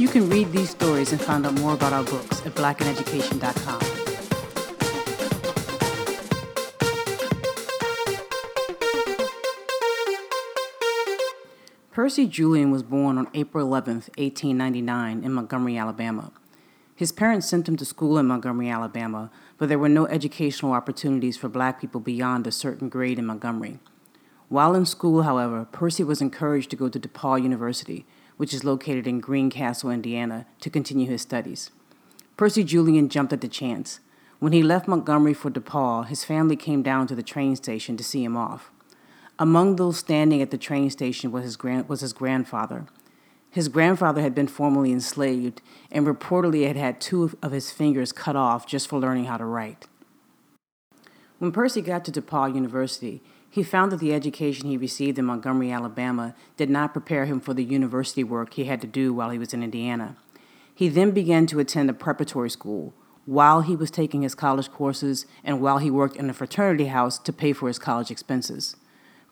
You can read these stories and find out more about our books at blackineducation.com. Percy Julian was born on April 11, 1899, in Montgomery, Alabama. His parents sent him to school in Montgomery, Alabama, but there were no educational opportunities for black people beyond a certain grade in Montgomery. While in school, however, Percy was encouraged to go to DePauw University, which is located in Greencastle, Indiana, to continue his studies. Percy Julian jumped at the chance. When he left Montgomery for DePauw, his family came down to the train station to see him off. Among those standing at the train station was his, grand, was his grandfather. His grandfather had been formerly enslaved and reportedly had had two of his fingers cut off just for learning how to write. When Percy got to DePauw University, he found that the education he received in Montgomery, Alabama, did not prepare him for the university work he had to do while he was in Indiana. He then began to attend a preparatory school while he was taking his college courses and while he worked in a fraternity house to pay for his college expenses.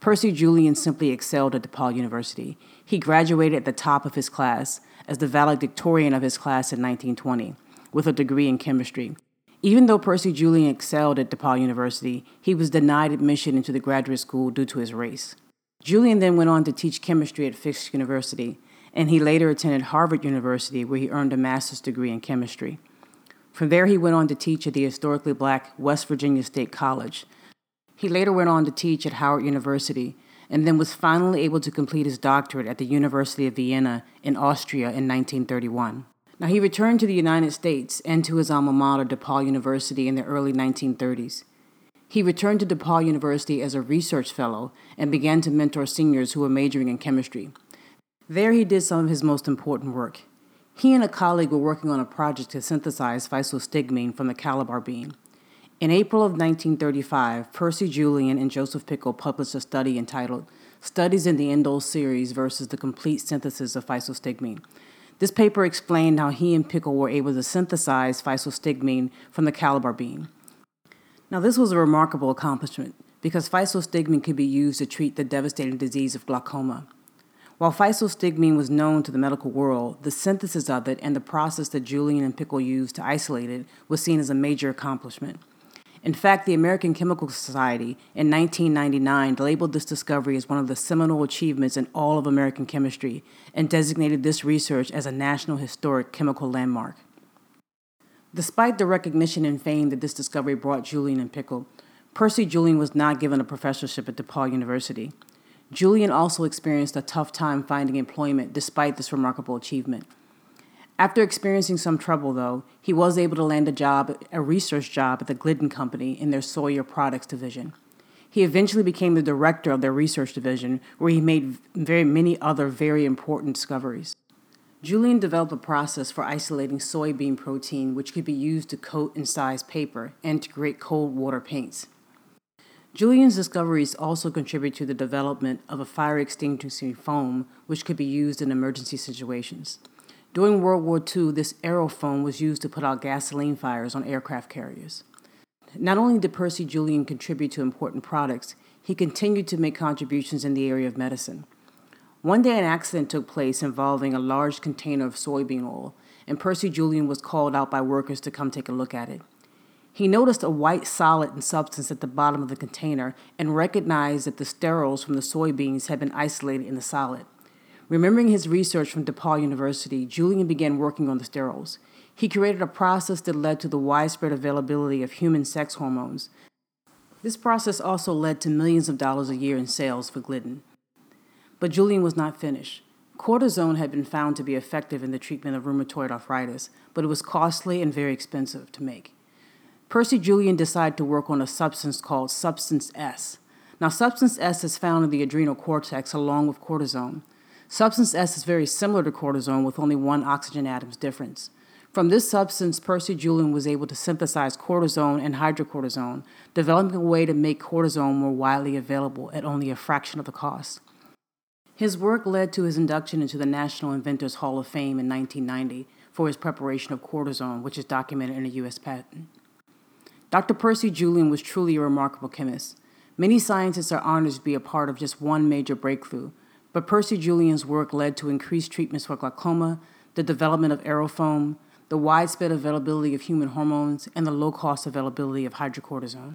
Percy Julian simply excelled at DePauw University. He graduated at the top of his class as the valedictorian of his class in 1920 with a degree in chemistry. Even though Percy Julian excelled at DePauw University, he was denied admission into the graduate school due to his race. Julian then went on to teach chemistry at Fisk University, and he later attended Harvard University where he earned a master's degree in chemistry. From there, he went on to teach at the historically black West Virginia State College, he later went on to teach at Howard University and then was finally able to complete his doctorate at the University of Vienna in Austria in 1931. Now, he returned to the United States and to his alma mater, DePauw University, in the early 1930s. He returned to DePauw University as a research fellow and began to mentor seniors who were majoring in chemistry. There, he did some of his most important work. He and a colleague were working on a project to synthesize physostigmine from the calabar bean. In April of 1935, Percy Julian and Joseph Pikl published a study entitled Studies in the Indole Series versus the Complete Synthesis of Physostigmine. This paper explained how he and Pikl were able to synthesize physostigmine from the calabar bean. Now, this was a remarkable accomplishment because physostigmine could be used to treat the devastating disease of glaucoma. While physostigmine was known to the medical world, the synthesis of it and the process that Julian and Pikl used to isolate it was seen as a major accomplishment. In fact, the American Chemical Society in 1999 labeled this discovery as one of the seminal achievements in all of American chemistry and designated this research as a National Historic Chemical Landmark. Despite the recognition and fame that this discovery brought Julian and Pikl, Percy Julian was not given a professorship at DePauw University. Julian also experienced a tough time finding employment despite this remarkable achievement. After experiencing some trouble, though, he was able to land a job, a research job at the Glidden Company in their Soya Products division. He eventually became the director of their research division, where he made very many other very important discoveries. Julian developed a process for isolating soybean protein, which could be used to coat and size paper and to create cold water paints. Julian's discoveries also contribute to the development of a fire extinguishing foam, which could be used in emergency situations. During World War II, this aerofoam was used to put out gasoline fires on aircraft carriers. Not only did Percy Julian contribute to important products, he continued to make contributions in the area of medicine. One day, an accident took place involving a large container of soybean oil, and Percy Julian was called out by workers to come take a look at it. He noticed a white solid and substance at the bottom of the container and recognized that the sterols from the soybeans had been isolated in the solid. Remembering his research from DePauw University, Julian began working on the sterols. He created a process that led to the widespread availability of human sex hormones. This process also led to millions of dollars a year in sales for Glidden. But Julian was not finished. Cortisone had been found to be effective in the treatment of rheumatoid arthritis, but it was costly and very expensive to make. Percy Julian decided to work on a substance called Substance S. Now, Substance S is found in the adrenal cortex along with cortisone. Substance S is very similar to cortisone with only one oxygen atom's difference. From this substance, Percy Julian was able to synthesize cortisone and hydrocortisone, developing a way to make cortisone more widely available at only a fraction of the cost. His work led to his induction into the National Inventors Hall of Fame in 1990 for his preparation of cortisone, which is documented in a U.S. patent. Dr. Percy Julian was truly a remarkable chemist. Many scientists are honored to be a part of just one major breakthrough, but Percy Julian's work led to increased treatments for glaucoma, the development of aerofoam, the widespread availability of human hormones, and the low cost availability of hydrocortisone.